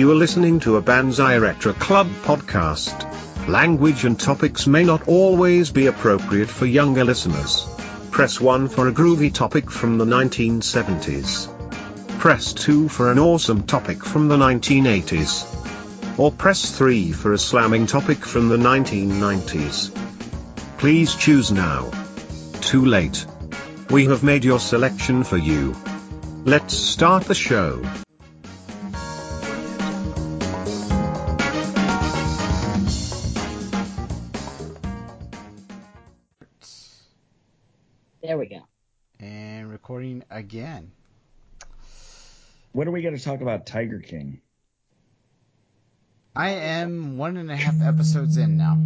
You are listening to a Banzai Retro Club podcast. Language and topics may not always be appropriate for younger listeners. Press 1 for a groovy topic from the 1970s. Press 2 for an awesome topic from the 1980s. Or press 3 for a slamming topic from the 1990s. Please choose now. Too late. We have made your selection for you. Let's start the show. Again. When are we going to talk about Tiger King? I am one and a half episodes in now.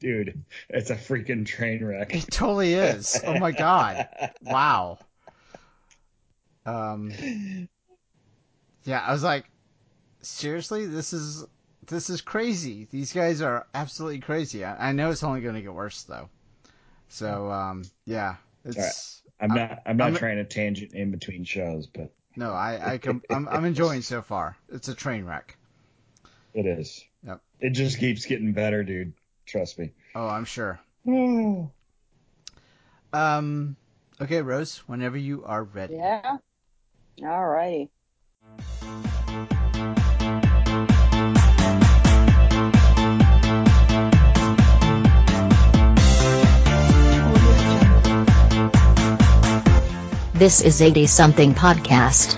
Dude, it's a freaking train wreck. It totally is. Oh my god. Wow. Um Yeah, I was like seriously, this is this is crazy. These guys are absolutely crazy. I, I know it's only going to get worse though. So um yeah, it's I'm not. I'm not I'm- trying to tangent in between shows, but no, I I can, I'm I'm enjoying so far. It's a train wreck. it is. Yep. It just keeps getting better, dude. Trust me. Oh, I'm sure. Um okay, Rose, whenever you are ready. Yeah. All righty. This is 80 something podcast.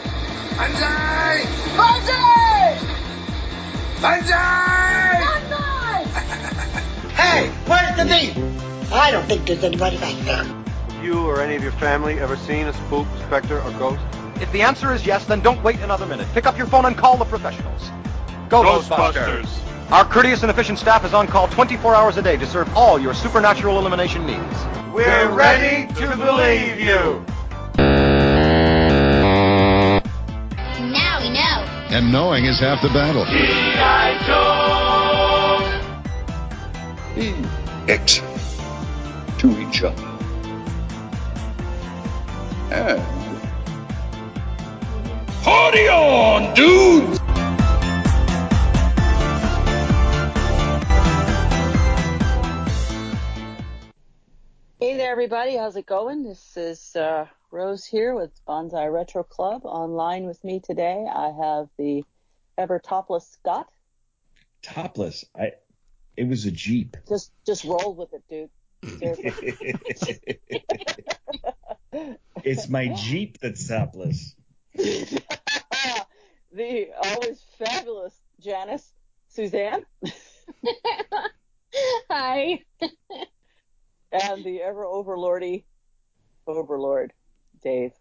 Banzai! Banzai! Banzai! Hey, where's the beef? I don't think there's anybody back there. you or any of your family ever seen a spook, specter, or ghost? If the answer is yes, then don't wait another minute. Pick up your phone and call the professionals. Go Ghostbusters! Our courteous and efficient staff is on call 24 hours a day to serve all your supernatural elimination needs. We're ready to believe you! And knowing is half the battle. it to each other. And party on, dudes! Hey there, everybody. How's it going? This is uh, Rose here with Banzai Retro Club. Online with me today, I have the ever topless Scott. Topless. I. It was a Jeep. Just, just roll with it, dude. It's my Jeep that's topless. the always fabulous Janice Suzanne Hi. and the ever overlordy Overlord Dave.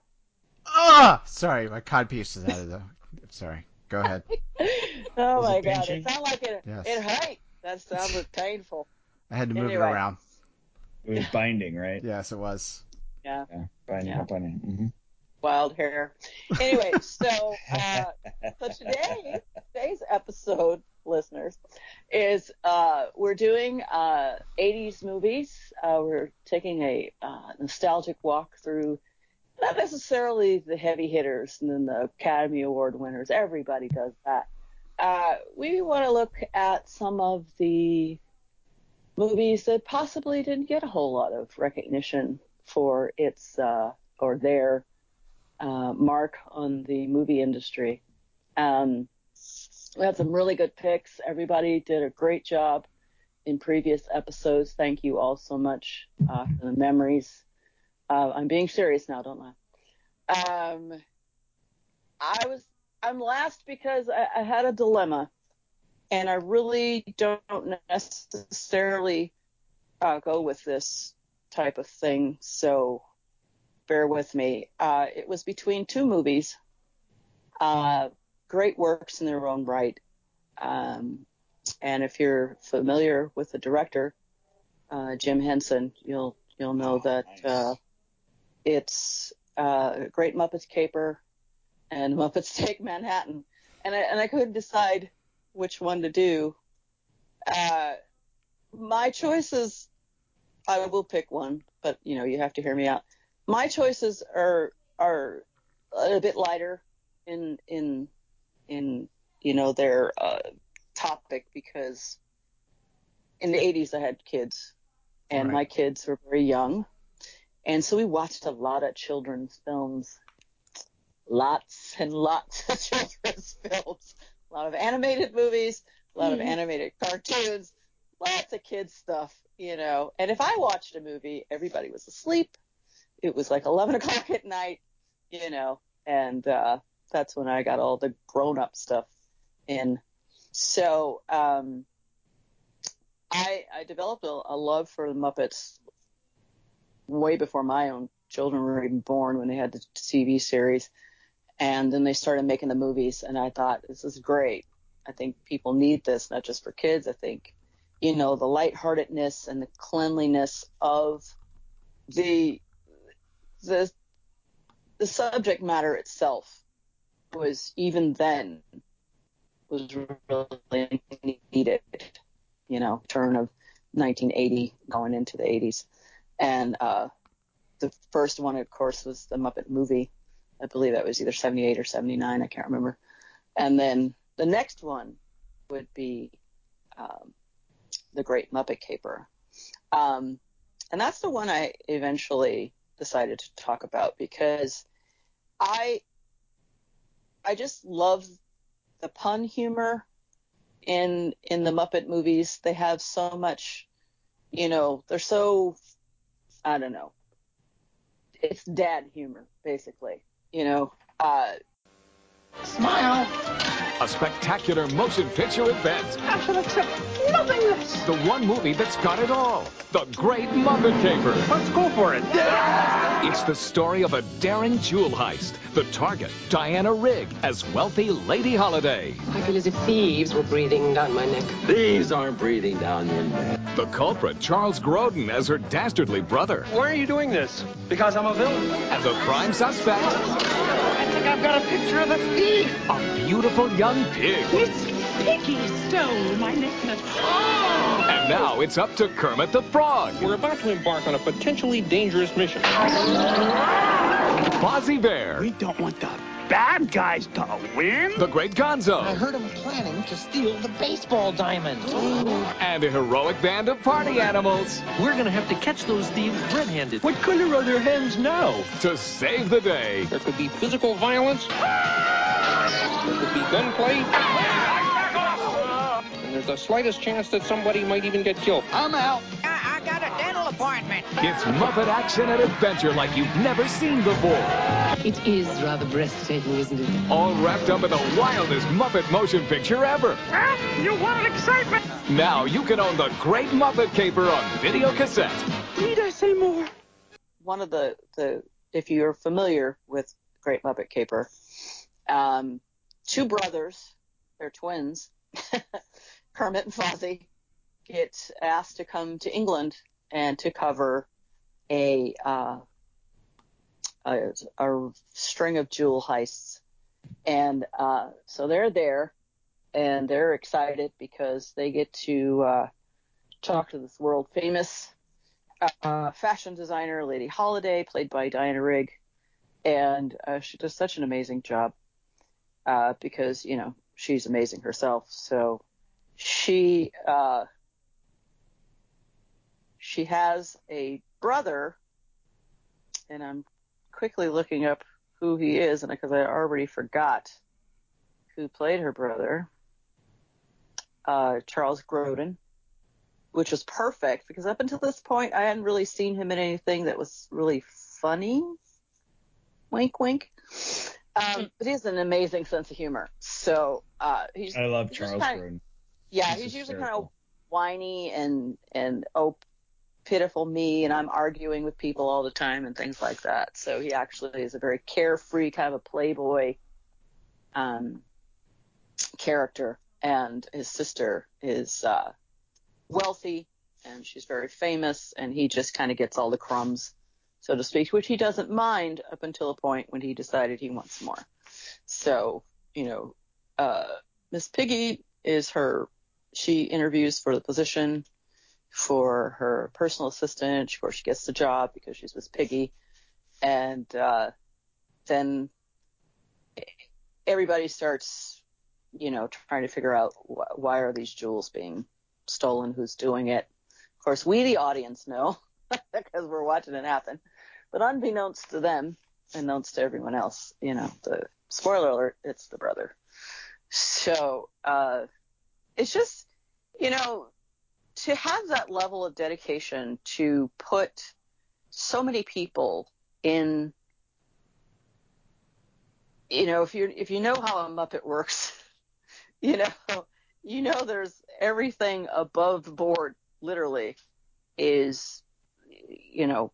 Ah, sorry, my codpiece is out of the. Sorry, go ahead. Oh Was my it god, pinching? it sounded like it, Yes. it hurt. That sounded painful. I had to move Anyway. it around. It was binding, right? Yes, it was. Yeah, Yeah, binding, Yeah. binding. hmm wild hair. Anyway, so uh, so today today's episode, listeners, is uh, we're doing uh, 80s movies. Uh, we're taking a uh, nostalgic walk through not necessarily the heavy hitters and then the Academy Award winners. Everybody does that. Uh, we want to look at some of the movies that possibly didn't get a whole lot of recognition for its uh, or their uh, mark on the movie industry. Um, we had some really good picks. Everybody did a great job in previous episodes. Thank you all so much uh, for the memories. Uh, I'm being serious now, don't laugh. Um, I was I'm last because I, I had a dilemma, and I really don't necessarily uh, go with this type of thing. So bear with me. Uh, it was between two movies, uh, great works in their own right. Um, and if you're familiar with the director, uh, Jim Henson, you'll you'll know Oh, that nice. It's uh, Great Muppets Caper and Muppets Take Manhattan. And I and I couldn't decide which one to do. Uh, my choices, I will pick one, but you know you have to hear me out. My choices are are a bit lighter in in in you know, their uh, topic because in the 80s I had kids and Right. my kids were very young. And so we watched a lot of children's films. Lots and lots of children's films. A lot of animated movies, a lot of Mhm. animated cartoons, lots of kids stuff, you know. And if I watched a movie, everybody was asleep. It was like 11 o'clock at night, you know, and uh, that's when I got all the grown up stuff in. So um, I, I developed a, a love for the Muppets way before my own children were even born when they had the TV series. And then they started making the movies, and I thought, this is great. I think people need this, not just for kids. I think, you know, the lightheartedness and the cleanliness of the the the subject matter itself was even then was really needed. You know, turn of 1980 going into the 80s, and uh, the first one, of course, was the Muppet movie. I believe that was either 78 or 79. I can't remember. And then the next one would be um, the Great Muppet Caper. Um, and that's the one I eventually decided to talk about because I I just love the pun humor in in the Muppet movies. They have so much, you know, they're so I don't know. It's dad humor, basically. You know, uh, Smile. A spectacular motion picture event. I shall accept nothing less. The one movie that's got it all. The Great Muppet Caper. Let's go for it. It's the story of a daring jewel heist. The target, Diana Rigg, as wealthy Lady Holiday. I feel as if thieves were breathing down my neck. Thieves aren't breathing down your neck. The culprit, Charles Grodin, as her dastardly brother. Why are you doing this? Because I'm a villain. And the prime suspect, I think I've got a picture of the thief. a beautiful young pig. Miss Piggy stole my necklace. Ah! And now it's up to Kermit the Frog, We're about to embark on a potentially dangerous mission. Fozzie Bear, We don't want the bad guys to win. the Great Gonzo, I heard him planning to steal the baseball diamond. and a heroic band of party animals We're gonna have to catch those thieves red-handed. What color are their hands now? to save the day. There could be physical violence. There could be gunplay. And there's the slightest chance that somebody might even get killed. I'm out. I, I got a dental appointment. It's Muppet action and adventure like you've never seen before. It is rather breathtaking, isn't it? All wrapped up in the wildest Muppet motion picture ever. Huh? You wanted excitement. Now you can own the Great Muppet Caper on video cassette. Need I say more? one of the, the if you're familiar with Great Muppet Caper, um, two brothers, they're twins, Kermit and Fozzie, get asked to come to England and to cover a uh, a, a string of jewel heists, and uh, so they're there, and they're excited because they get to uh, talk to this world famous uh, fashion designer, Lady Holiday, played by Diana Rigg, and uh, she does such an amazing job uh, because you know she's amazing herself. So she she has a brother, and I'm quickly looking up who he is, and because I already forgot who played her brother, uh, Charles Grodin which was perfect because up until this point I hadn't really seen him in anything that was really funny. Wink, wink. Um, but he has an amazing sense of humor. So uh, he's. I love he's Charles kinda- Grodin. Yeah, He's he's, usually kind of whiny and and oh pitiful me, and I'm arguing with people all the time and things like that. So he actually is a very carefree kind of a playboy um, character, and his sister is uh, wealthy and she's very famous, and he just kind of gets all the crumbs, so to speak, which he doesn't mind up until a point when he decided he wants more. So, you know, uh, Miss Piggy is her, she interviews for the position for her personal assistant. Of course, she gets the job because she's Miss Piggy. And, uh, then everybody starts you know, trying to figure out wh- why are these jewels being stolen, who's doing it. Of course, we, the audience, know because we're watching it happen. But unbeknownst to them, unbeknownst to everyone else, you know, the spoiler alert, it's the brother. So, uh, it's just, you know, to have that level of dedication to put so many people in you know, if you if you know how a Muppet works, you know, you know there's everything above board, literally, is, you know,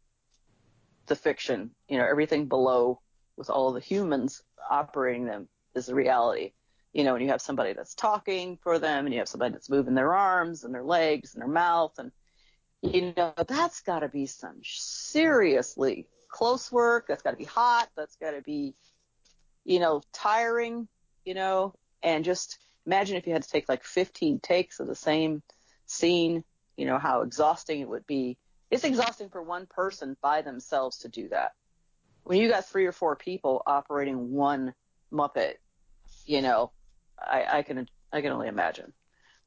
the fiction. You know, everything below with all the humans operating them is the reality. You know, and you have somebody that's talking for them, and you have somebody that's moving their arms and their legs and their mouth, and you know, that's got to be some seriously close work. That's got to be hot. That's got to be you know, tiring, you know, and just imagine if you had to take like 15 takes of the same scene, you know, how exhausting it would be. It's exhausting for one person by themselves to do that. When you got three or four people operating one Muppet, you know, I, I can I can only imagine.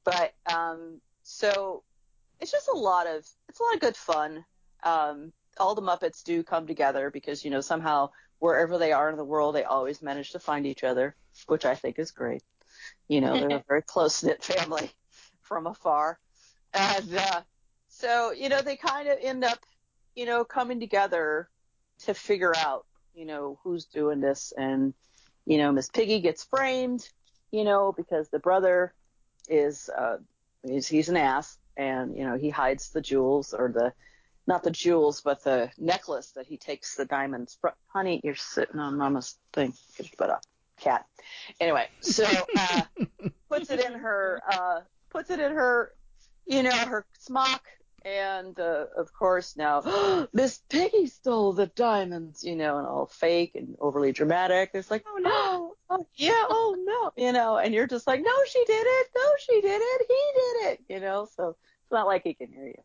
But um, so it's just a lot of it's a lot of good fun. Um, all the Muppets do come together because you know somehow wherever they are in the world, they always manage to find each other, which I think is great. You know, they're a very close knit family from afar. And uh, so, you know, they kind of end up, you know, coming together to figure out, you know, who's doing this. And, you know, Miss Piggy gets framed, you know, because the brother is, uh, he's, he's an ass and, you know, he hides the jewels or the, not the jewels, but the necklace that he takes the diamonds from. Honey, you're sitting on mama's thing. Get your butt up. Cat. Anyway, so, uh, puts it in her, uh, puts it in her, you know, her smock. And, uh, of course now, Miss Piggy stole the diamonds, you know, and all fake and overly dramatic. It's like, oh no, oh, yeah, oh no, you know, and you're just like, no, she did it, no, she did it, he did it, you know, so it's not like he can hear you.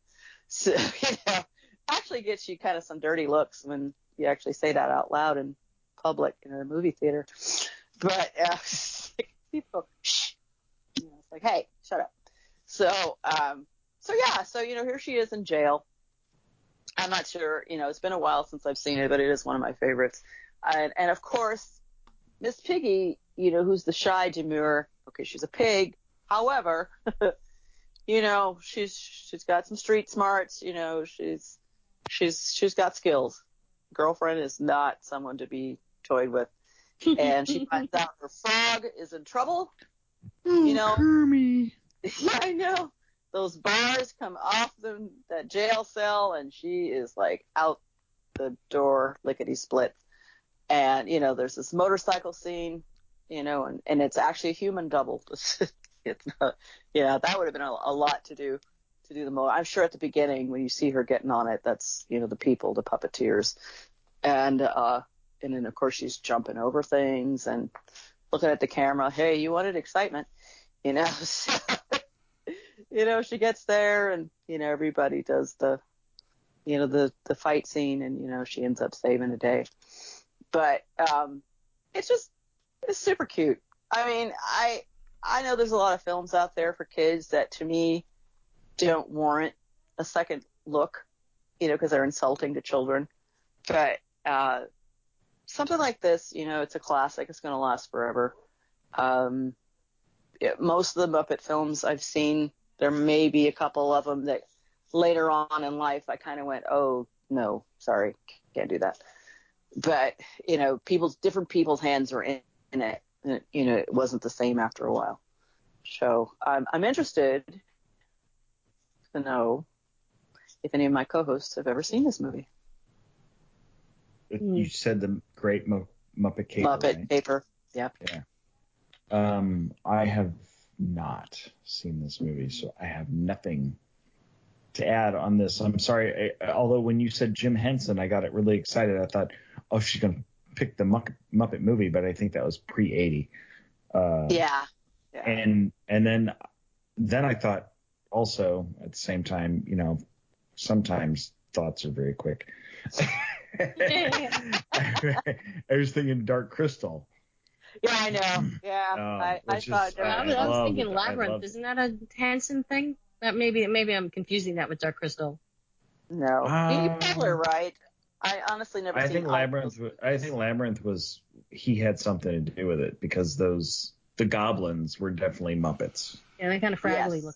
So, you know, actually gets you kind of some dirty looks when you actually say that out loud in public in a movie theater. But uh, people, shh, you know, it's like, hey, shut up. So, um, so yeah, so you know, here she is in jail. I'm not sure, you know, it's been a while since I've seen it, but it is one of my favorites. And, and of course, Miss Piggy, you know, who's the shy demure. Okay, she's a pig. However, you know, she's she's got some street smarts. You know, she's she's she's got skills. Girlfriend is not someone to be toyed with. And she finds out her frog is in trouble. Oh, you know, Kermie. I know. Those bars come off the that jail cell, and she is like out the door, lickety split. And you know, there's this motorcycle scene, you know, and and it's actually a human double. it's not, yeah, that would have been a, a lot to do to do the mo. I'm sure at the beginning when you see her getting on it, that's you know the people, the puppeteers, and uh, and then of course she's jumping over things and looking at the camera. Hey, you wanted excitement, you know. So, you know, she gets there and you know everybody does the, you know the the fight scene and you know she ends up saving the day. But um, it's just it's super cute. I mean, I I know there's a lot of films out there for kids that to me don't warrant a second look, you know, because they're insulting to children. But uh, something like this, you know, it's a classic. It's going to last forever. Um, it, most of the Muppet films I've seen, there may be a couple of them that later on in life I kind of went, oh no, sorry, can't do that. But you know, people's different people's hands are in, in it. And, you know, it wasn't the same after a while. So I'm, I'm interested to know if any of my co-hosts have ever seen this movie. You said the Great Mu- Muppet Caper. Muppet right? Caper. Yeah. Yeah. Um, I have not seen this movie, so I have nothing to add on this. I'm sorry. I, although when you said Jim Henson, I got it really excited. I thought, oh, she's gonna pick the Muppet, Muppet movie, but I think that was pre 80. Uh, Yeah. Yeah. and and then then I thought also at the same time, you know, sometimes thoughts are very quick. I was thinking Dark Crystal. Yeah, I know. Yeah, Oh, I, I which is- thought. I- I was, I was thinking Labyrinth. love it. Isn't that a Henson thing? That maybe maybe I'm confusing that with Dark Crystal. no, you, you Um, probably are right. I honestly never I seen think Labyrinth. those. wa- I think Labyrinth was he had something to do with it because those the goblins were definitely Muppets. Yeah, they kind of fraggly Yes. look.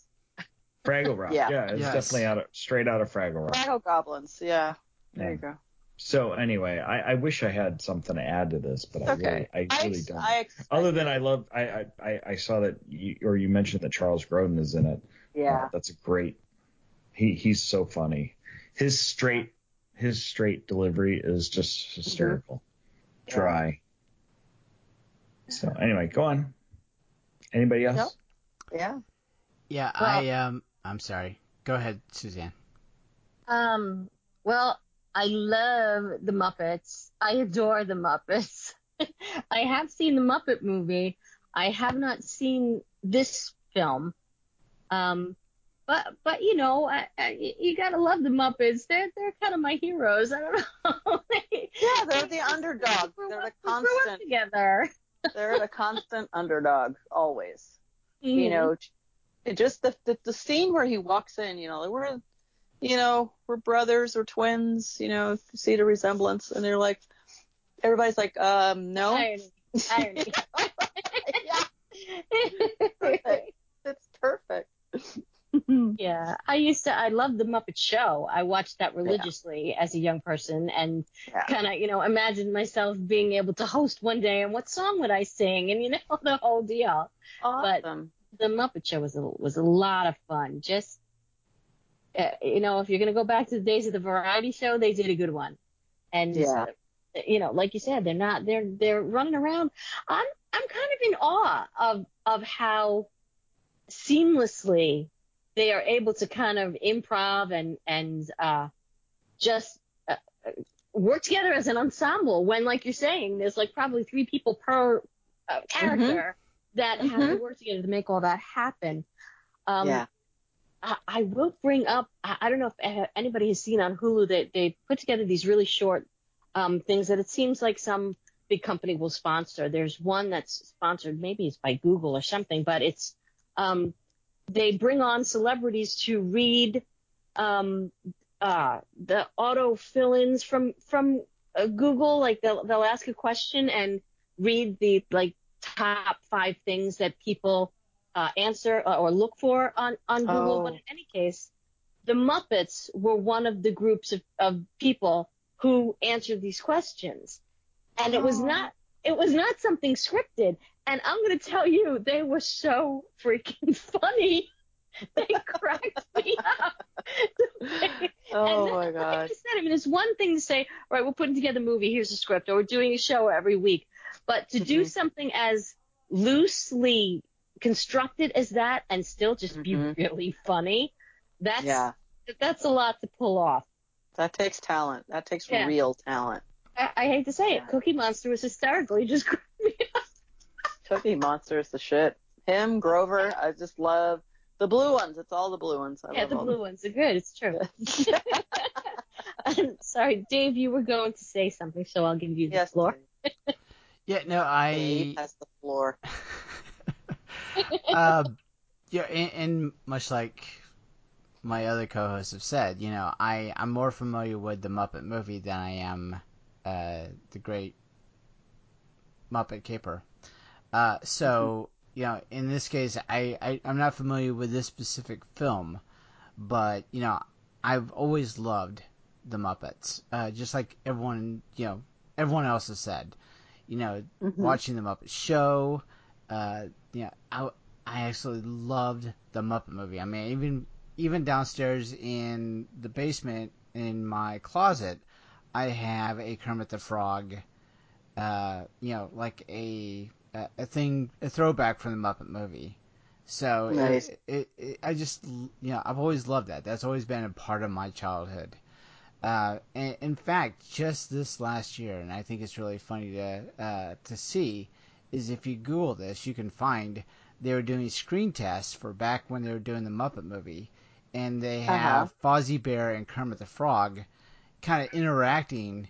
Fraggle Rock. Yeah. Yeah, it's Yes. definitely out of straight out of Fraggle Rock. Fraggle Goblins. Yeah, there Yeah. you go. So anyway, I, I wish I had something to add to this, but It's I really, I really ex- don't. I Other than I love, I, I, I, I saw that you, or you mentioned that Charles Grodin is in it. Yeah. Uh, that's a great. He he's so funny. His straight his straight delivery is just hysterical. Yeah. Dry. So anyway, go on. Anybody else? Nope. Yeah. Yeah, Well- I um, I'm sorry. Go ahead, Suzanne. Um, well, I love the Muppets. I adore the Muppets. I have seen the Muppet movie. I have not seen this film. Um, but but you know, I, I, you gotta love the Muppets. They're they're kind of my heroes. I don't know. Yeah, they're the underdog. They're the up- grew up constant. together. They're the constant underdog always. Mm-hmm. You know, it just the, the the scene where he walks in. You know, we're you know we're brothers or twins. You know, if you see the resemblance, and they're like, everybody's like, um, no. Irony. Irony. perfect. It's perfect. Yeah, I used to. I loved the Muppet Show. I watched that religiously as a young person, and Yeah. kind of, you know, imagined myself being able to host one day. And what song would I sing? And you know, the whole deal. Awesome. The Muppet Show was a, was a lot of fun. Just, you know, if you're gonna go back to the days of the variety show, they did a good one. And Yeah. uh, you know, like you said, they're not. They're they're running around. I'm I'm kind of in awe of of how seamlessly they are able to kind of improv and and uh, just uh, uh, work together as an ensemble. When, like you're saying, there's like probably three people per uh, character that have to work together to make all that happen. Um, yeah. I, will bring up. I, I don't know if uh, anybody has seen on Hulu that they put together these really short um, things that it seems like some big company will sponsor. There's one that's sponsored, maybe it's by Google or something, but it's um, they bring on celebrities to read um, uh, the auto fill-ins from from uh, Google. Like they'll they'll ask a question and read the like top five things that people uh, answer or, or look for on on Google. Oh. But in any case, the Muppets were one of the groups of, of people who answered these questions, and it was Oh. not it was not something scripted. And I'm going to tell you, they were so freaking funny. They cracked me up. Oh my like god. said, I mean, it's one thing to say, all right, we're putting together a movie, here's a script, or we're doing a show every week. But to do Mhm. something as loosely constructed as that and still just be Mhm. really funny, that's Yeah. that's a lot to pull off. That takes talent. That takes Yeah. real talent. I, I hate to say it, Cookie Monster was hysterical. He just cracked me up. Cookie Monster is the shit. Him, Grover, I just love the blue ones. It's all the blue ones. I Yeah, love the all blue ones are good. It's true. I'm sorry, Dave, you were going to say something, so I'll give you the Yes, floor. Yeah, no, I. Dave has the floor. um, yeah, and, and much like my other co-hosts have said, you know, I I'm more familiar with the Muppet movie than I am uh, the Great Muppet Caper. Uh, so you know, in this case, I, I I'm not familiar with this specific film, but you know, I've always loved the Muppets, uh, just like everyone you know everyone else has said. You know, Mhm. watching the Muppet Show. Uh, yeah, I, I absolutely loved the Muppet movie. I mean, even even downstairs in the basement in my closet, I have a Kermit the Frog. Uh, you know, like a a, thing, a throwback from the Muppet movie. So Nice. it, it, I just, you know, I've always loved that. That's always been a part of my childhood. Uh, and in fact, just this last year, and I think it's really funny to uh, to see, is if you Google this, you can find they were doing screen tests for back when they were doing the Muppet movie, and they have Fozzie Bear and Kermit the Frog kind of interacting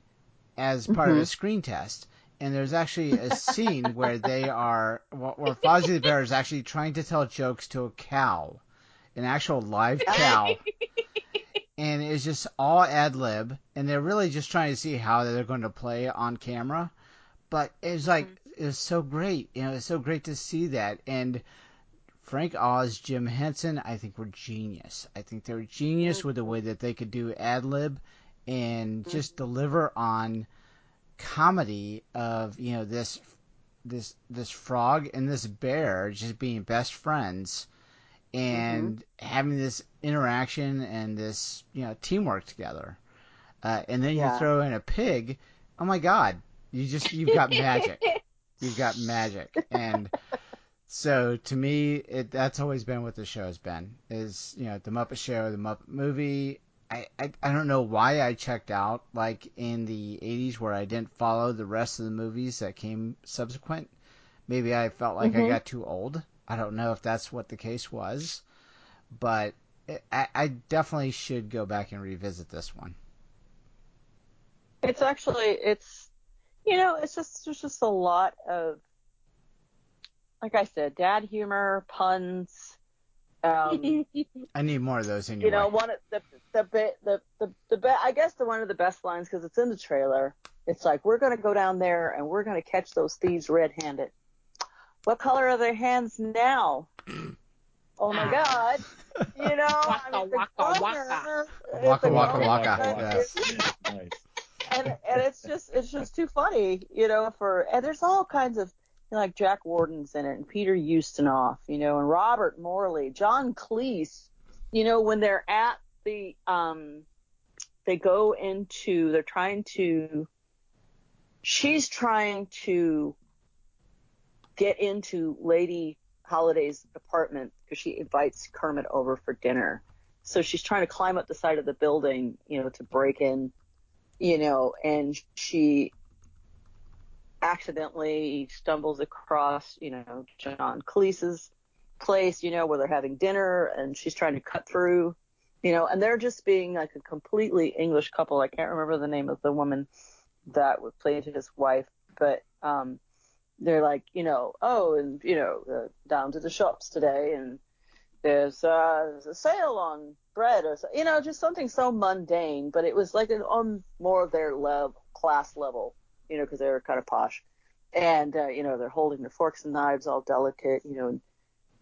as part of a Mhm. screen test, and there's actually a scene where they are where Fozzie the Bear is actually trying to tell jokes to a cow, an actual live cow. and it's just all ad lib, and they're really just trying to see how they're going to play on camera. But it was like it was so great, you know, it's so great to see that. And Frank Oz, Jim Henson, I think were genius. I think they were genius with the way that they could do ad lib and just deliver on comedy of you know this this this frog and this bear just being best friends and mm-hmm. having this interaction and this you know teamwork together. Uh, and then yeah. you throw in a pig. Oh my God! You just you've got magic. you've got magic, and so to me, it that's always been what the show has been. Is you know the Muppet Show, the Muppet Movie. I, I, I don't know why I checked out like in the 80s where I didn't follow the rest of the movies that came subsequent. Maybe I felt like mm-hmm. I got too old. I don't know if that's what the case was, but I, I definitely should go back and revisit this one. It's actually it's you know it's just there's just a lot of like I said dad humor puns. Um, I need more of those in anyway. You know, one of the the bit the the the be, I guess the one of the best lines because it's in the trailer. It's like we're gonna go down there and we're gonna catch those thieves red-handed. What color are their hands now? oh my God! You know, waka, I mean, waka, waka. Waka waka waka. Yes. nice. And and it's just it's just too funny, you know. For and there's all kinds of you know, like Jack Warden's in it, and Peter Ustinov, you know, and Robert Morley, John Cleese. You know, when they're at the um, they go into they're trying to. She's trying to get into Lady Holiday's apartment because she invites Kermit over for dinner. So she's trying to climb up the side of the building, you know, to break in, you know, and she accidentally stumbles across, you know, John Cleese's place, you know, where they're having dinner and she's trying to cut through, you know, and they're just being like a completely English couple. I can't remember the name of the woman that was played his wife, but um they're like, you know, oh, and you know, uh, down to the shops today, and there's, there's a sale on bread, or so, you know, just something so mundane, but it was like an, on more of their level, class level, you know, because they were kind of posh, and uh, you know, they're holding their forks and knives all delicate, you know, and,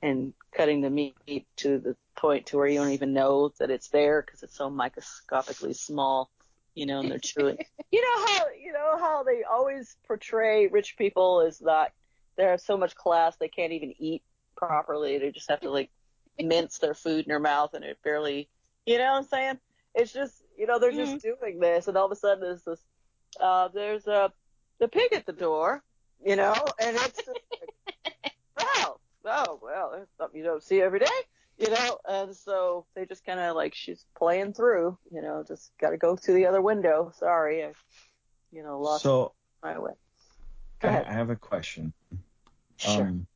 and cutting the meat to the point to where you don't even know that it's there because it's so microscopically small you know, and they're chewing. you know how you know how they always portray rich people as that they have so much class they can't even eat properly. They just have to like mince their food in their mouth and it barely, you know what I'm saying? It's just, you know, they're just mm-hmm. doing this and all of a sudden there's this, uh, there's a, the pig at the door, you know, and it's just like, oh, oh, well, there's something you don't see every day you know, and so they just kind of like she's playing through, you know, just got to go through the other window. Sorry, I, you know, lost so, my way. Go I, ahead. I have a question. Sure. Um,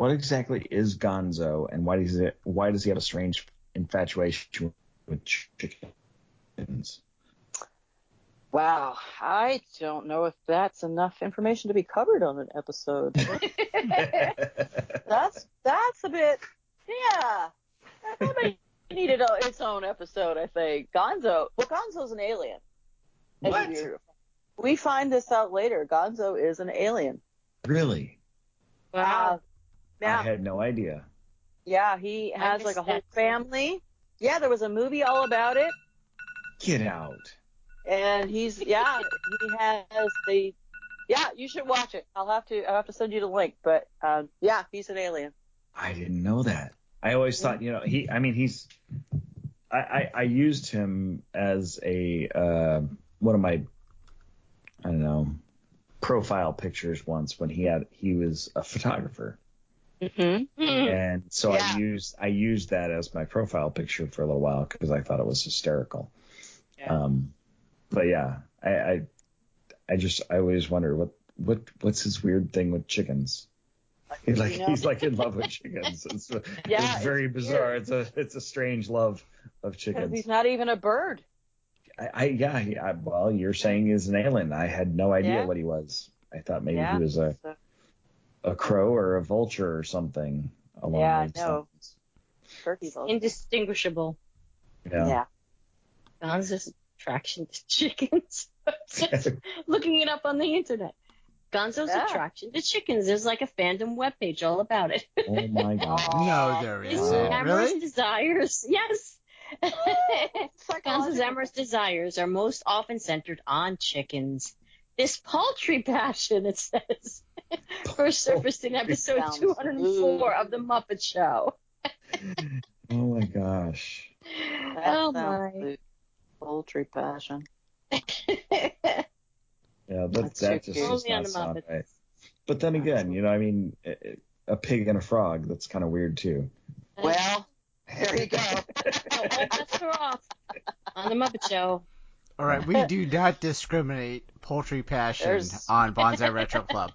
what exactly is Gonzo, and why does it? Why does he have a strange infatuation with chickens? Wow, I don't know if that's enough information to be covered on an episode. that's that's a bit yeah. That probably needed a, its own episode, I think. Gonzo. Well, Gonzo's an alien. What? We find this out later. Gonzo is an alien. Really? Wow. Yeah. I had no idea. Yeah, he has like a whole family. Yeah, there was a movie all about it. Get out. And he's yeah, he has the yeah, you should watch it. I'll have to I'll have to send you the link, but um yeah, he's an alien. I didn't know that. I always thought, you know, he. I mean, he's. I, I, I used him as a uh, one of my, I don't know, profile pictures once when he had he was a photographer. Mm-hmm. And so yeah. I used I used that as my profile picture for a little while because I thought it was hysterical. Yeah. Um, but yeah, I, I I just I always wonder what what what's his weird thing with chickens. He's like you know? he's like in love with chickens. It's, yeah, it's very it's bizarre. Weird. It's a it's a strange love of chickens. He's not even a bird. I, I yeah, he- I, well, you're saying he's an alien. I had no idea Yeah. what he was. I thought maybe he was a so- a crow or a vulture or something along Yeah, those no. lines. Turkey's also. Indistinguishable. Yeah. Yeah. Gonzo's attraction to chickens. Just looking it up on the internet. Gonzo's Yeah. attraction to chickens. There's like a fandom webpage all about it. Oh my god. No, there His isn't. amorous Really? desires, yes. Gonzo's amorous desires are most often centered on chickens. This paltry passion, it says, first surfaced in episode 204 of The Muppet Show. Oh my gosh. That Oh, my. like Poultry passion. Yeah, that That's that just does not sound right. But then again, you know, I mean, a- a pig and a frog, that's kind of weird too. Well, there you go. Oh, all off on The Muppet Show. All right, we do not discriminate poultry passion There's- on Banzai Retro Club.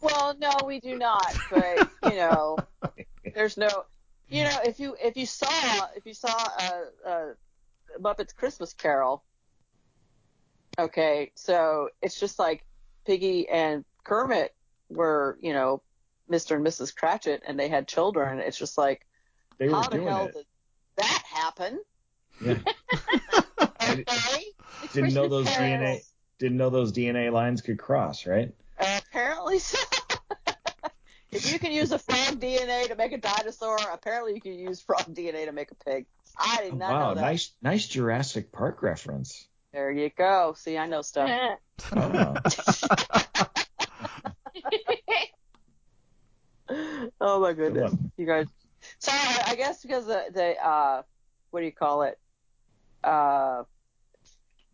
Well, no, we do not. But you know, there's no. You know, if you if you saw if you saw uh, uh, Muppets Christmas Carol, okay, so it's just like Piggy and Kermit were, you know, Mr. and Mrs. Cratchit, and they had children. It's just like, They were how the doing hell it. did that happen? Yeah. Okay, Didn't know those Carol. DNA didn't know those DNA lines could cross, right? Apparently so. if you can use a frog DNA to make a dinosaur, apparently you can use frog DNA to make a pig. I did not wow, know that. nice nice Jurassic Park reference. There you go. See, I know stuff. Oh. oh my goodness, you guys. So I I guess because the, the uh, what do you call it? Uh,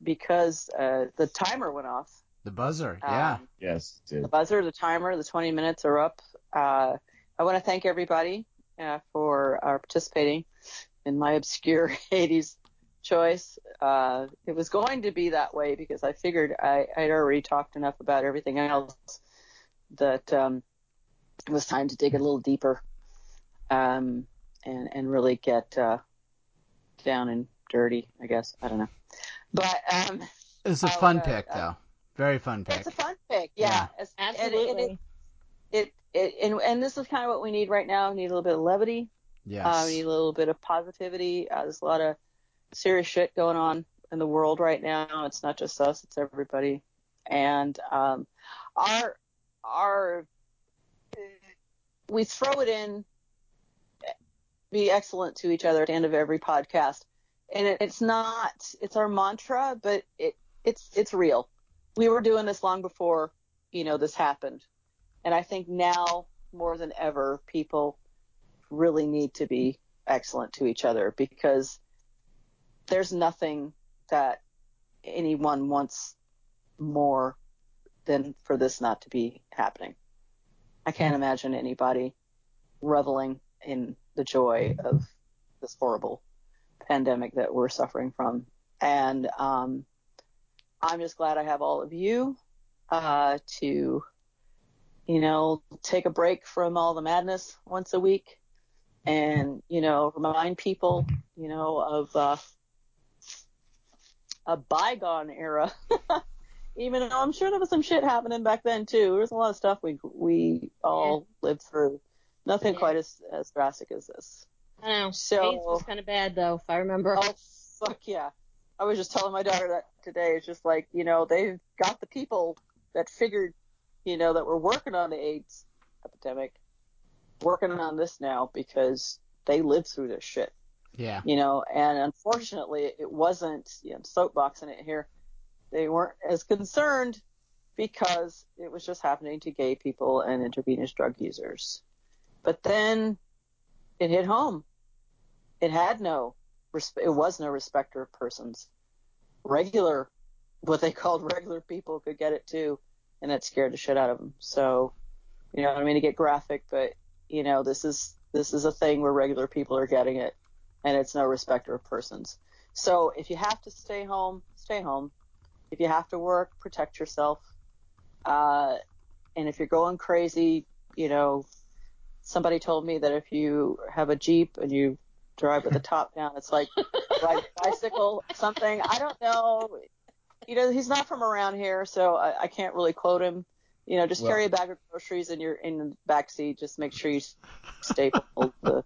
because uh, the timer went off. The buzzer, yeah. Um, yes, it the buzzer, the timer, the 20 minutes are up. Uh, I want to thank everybody uh, for uh, participating in my obscure 80s choice. Uh, it was going to be that way because I figured I, I'd already talked enough about everything else that um, it was time to dig a little deeper um, and, and really get uh, down and dirty, I guess. I don't know. But um, It's a I'll, fun uh, pick, uh, though. Very fun pick. it's a fun pick, yeah. It's- and it- Absolutely. It, it, it, and, and this is kind of what we need right now. We need a little bit of levity. Yes. Uh, we need a little bit of positivity. Uh, there's a lot of serious shit going on in the world right now. It's not just us; it's everybody. And um, our our we throw it in, be excellent to each other at the end of every podcast, and it, it's not it's our mantra, but it it's it's real. We were doing this long before you know this happened, and I think now more than ever people really need to be excellent to each other because there's nothing that anyone wants more than for this not to be happening. I can't imagine anybody reveling in the joy of this horrible pandemic that we're suffering from. And um, I'm just glad I have all of you uh, to, you know, take a break from all the madness once a week and, you know, remind people, you know, of uh, a bygone era. Even though I'm sure there was some shit happening back then too. There was a lot of stuff we we all lived through. Nothing Yeah. quite as as drastic as this. I know. So- AIDS was kind of bad though, if I remember. Oh fuck yeah! I was just telling my daughter that today. It's just like you know they've got the people that figured, you know, that were working on the AIDS epidemic, working on this now because they lived through this shit. Yeah. You know, and unfortunately it wasn't. You know, soapboxing it here. They weren't as concerned because it was just happening to gay people and intravenous drug users. But then it hit home. It had no, it was no respecter of persons. Regular, what they called regular people could get it too, and that scared the shit out of them. So, you know, I mean to get graphic, but you know, this is this is a thing where regular people are getting it, and it's no respecter of persons. So if you have to stay home, stay home. If you have to work, protect yourself. Uh, and if you're going crazy, you know, somebody told me that if you have a Jeep and you drive with the top down. It's like ride a bicycle, something. I don't know. You know, he's not from around here, so I, I can't really quote him. You know, just Well- carry a bag of groceries in your in the back seat. Just make sure you staple the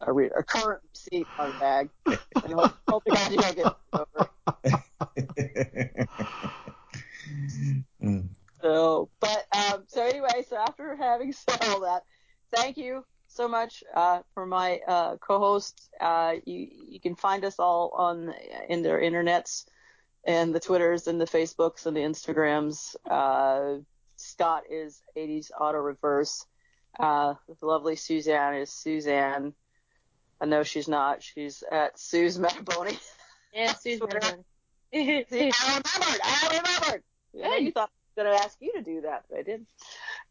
a, re, a current receipt on the bag, and hope, hope to God you don't get over. So, but um, so anyway, so after having said all that, thank you so much uh, for my uh, co-host. Uh, you you can find us all on in their internets and the Twitters and the Facebooks and the Instagrams. Uh, Scott is 80s Auto Reverse. Uh, the lovely Suzanne is Suzanne. I know she's not. She's at Sue's Metaboni. Yeah, Sue's Twitter. See, I remembered. I remembered. Yeah, you thought I was going to ask you to do that, but I didn't.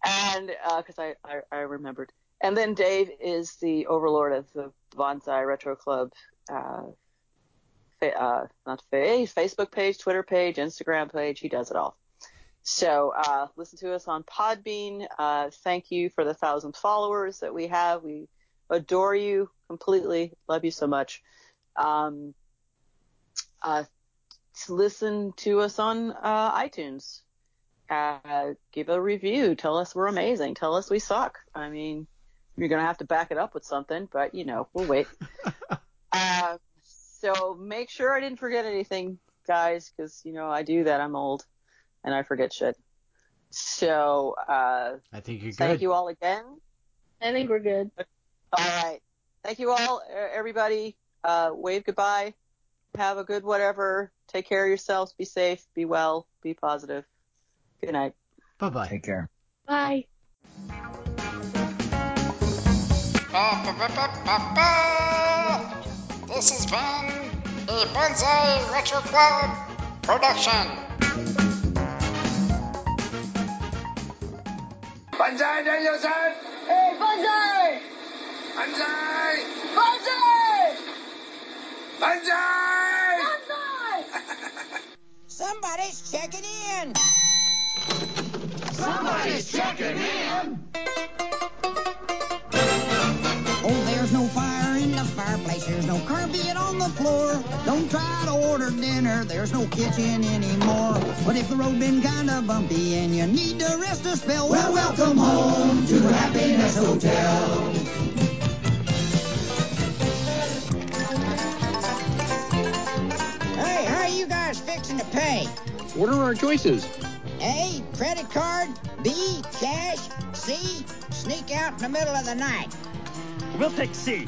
And because I, I I remembered. And then Dave is the overlord of the Banzai Retro Club. Uh, fa- uh, not face, Facebook page, Twitter page, Instagram page. He does it all. So uh, listen to us on Podbean. Uh, thank you for the thousand followers that we have. We adore you completely. Love you so much. Um, uh, listen to us on uh, iTunes. Give a review. Tell us we're amazing. Tell us we suck. I mean, you're gonna have to back it up with something, but you know, we'll wait. uh, so make sure I didn't forget anything, guys, because you know I do that. I'm old and I forget shit. So uh, I think you're thank good. you all again. I think we're good. All right. Thank you all, everybody. Uh, wave goodbye. Have a good whatever. Take care of yourselves. Be safe. Be well. Be positive. Good night. Bye bye. Take care. Bye. This has been a Banzai Retro Club production. Banzai, Danielson! Hey, Banzai! Banzai! Banzai! Banzai! Banzai! Somebody's checking in. Somebody's checking in! Fireplace. There's no carpet on the floor. Don't try to order dinner. There's no kitchen anymore. But if the road been kinda bumpy and you need to rest a spell, well, welcome home to Happiness Hotel. Hey, how are you guys fixing to pay? What are our choices? A, credit card. B, cash. C, sneak out in the middle of the night. We'll take C.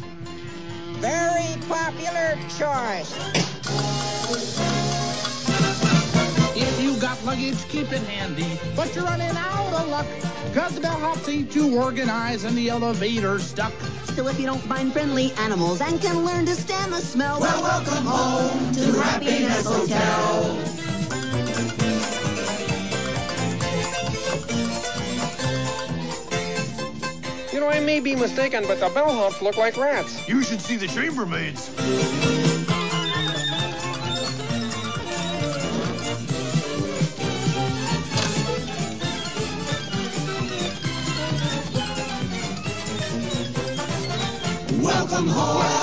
Very popular choice. If you got luggage, keep it handy. But you're running out of luck. Cause the bellhops ain't too organized and the elevator's stuck. Still, if you don't find friendly animals and can learn to stand the smell, Well, welcome home to Happiness Hotel. You know, I may be mistaken, but the bellhops look like rats. You should see the chambermaids. Welcome home.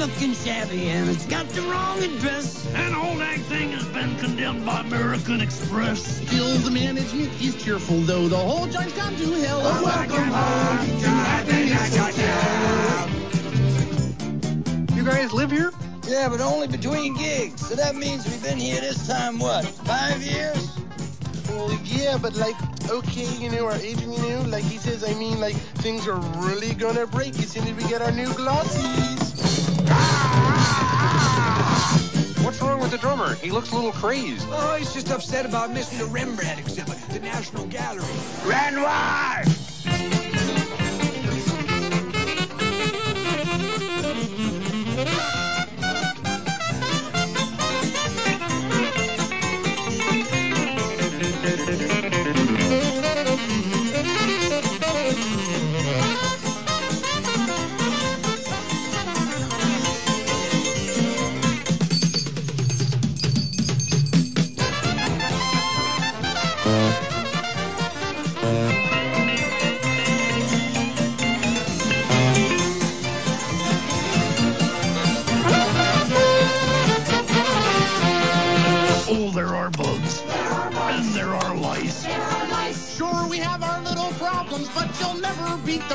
Looking shabby and it's got the wrong address. An old ag thing has been condemned by American Express. Still, the management is cheerful, though the whole joint's gone to hell. Oh, welcome home to Happiness Hotel. You guys live here? Yeah, but only between gigs. So that means we've been here this time, what, five years? Well, yeah, but like, okay, you know, our agent, you know, like he says, I mean, like, things are really gonna break as soon as we get our new glossies. What's wrong with the drummer? He looks a little crazed. Oh, he's just upset about missing the Rembrandt exhibit, at the National Gallery. Renoir!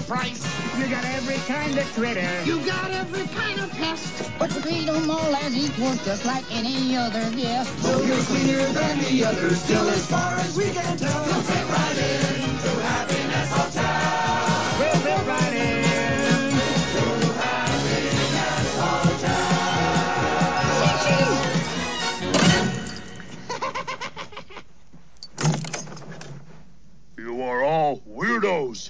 Price. You got every kind of critter. You got every kind of pest. But we treat them all as equals, just like any other guest. Though you're sweeter than the others, still as far as we can tell, you'll fit right in to Happiness Hotel. We'll fit right in. To Happiness Hotel. You are all weirdos.